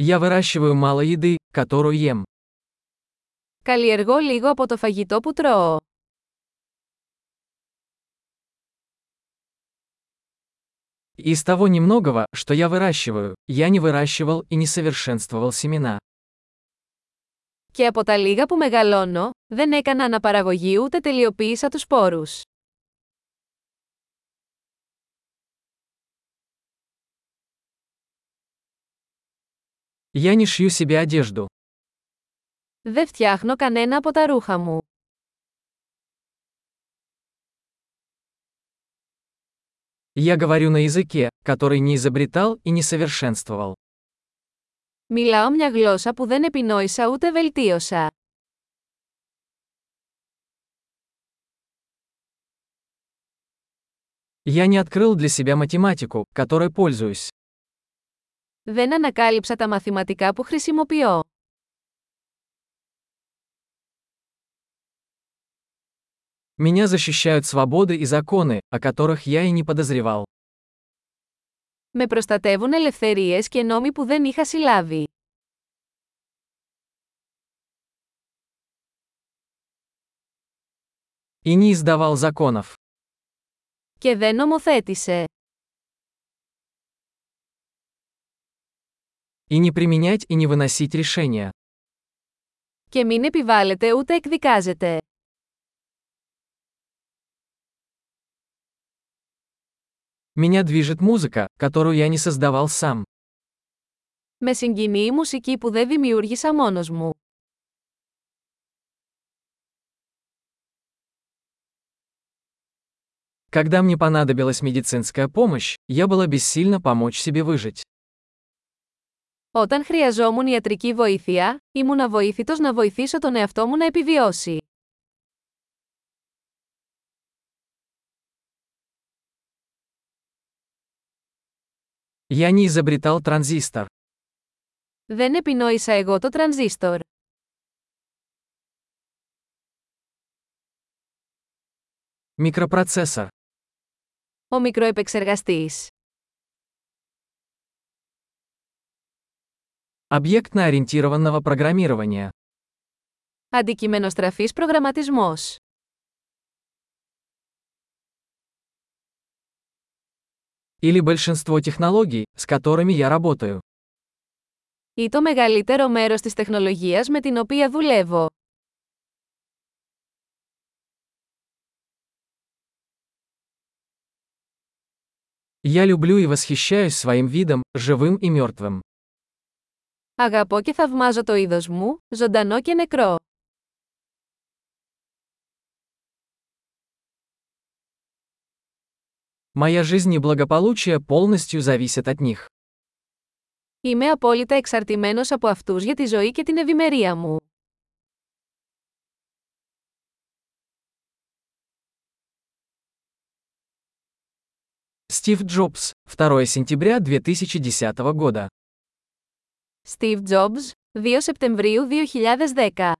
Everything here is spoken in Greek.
Я выращиваю мало еды, которую ем. Καλλιεργώ λίγο από το φαγητό που τρώω. Из того немногого, что я выращиваю, я не выращивал и не совершенствовал семена. Και από τα λίγα που μεγαλώνω, δεν έκανα αναπαραγωγή ούτε τελειοποίησα τους σπόρους. Я не шью себе одежду. Δεν φτιάχνω κανένα από τα ρούχα μου. Я говорю на языке, который не изобретал и не совершенствовал. Μιλάω μια γλώσσα που δεν επινόησα ούτε βελτίωσα. Я не открыл для себя математику, которой пользуюсь. Δεν ανακάλυψα τα μαθηματικά που χρησιμοποιώ. Меня защищают свободы и законы, о которых я и не подозревал. Με προστατεύουν ελευθερίες και νόμοι που δεν είχα συλλάβει. И не издавал законов. Και δεν νομοθέτησε. И не применять и не выносить решения. Και μην επιβάλλεται ούτε εκδικάζεται. Меня движет музыка, которую я не создавал сам. Με συγκινεί η μουσική που δεν δημιούργησα μόνος μου. Когда мне понадобилась медицинская помощь, я была бессильна помочь себе выжить. Όταν χρειαζόμουν ιατρική βοήθεια, ήμουν αβοήθητος να βοηθήσω τον εαυτό μου να επιβιώσει. Я не изобретал транзистор. Δεν επινόησα εγώ το τρανζίστορ. Микропроцессор. Ο μικροεπεξεργαστής. Объектно-ориентированного программирования. Αντικειμενοστραφής προγραμματισμός. Или большинство технологий, с которыми я работаю. Ή το μεγαλύτερο μέρος της τεχνολογίας με την οποία δουλεύω. Я люблю и восхищаюсь своим видом, живым и мертвым. Αγαπώ και θαυμάζω το είδος μου, ζωντανό και νεκρό. Моя жизнь и благополучие полностью зависят от них. Είμαι απόλυτα εξαρτημένος από αυτούς για τη ζωή και την ευημερία μου. Стив Джобс, 2 сентября 2010 года. Steve Jobs, 2 Σεπτεμβρίου 2010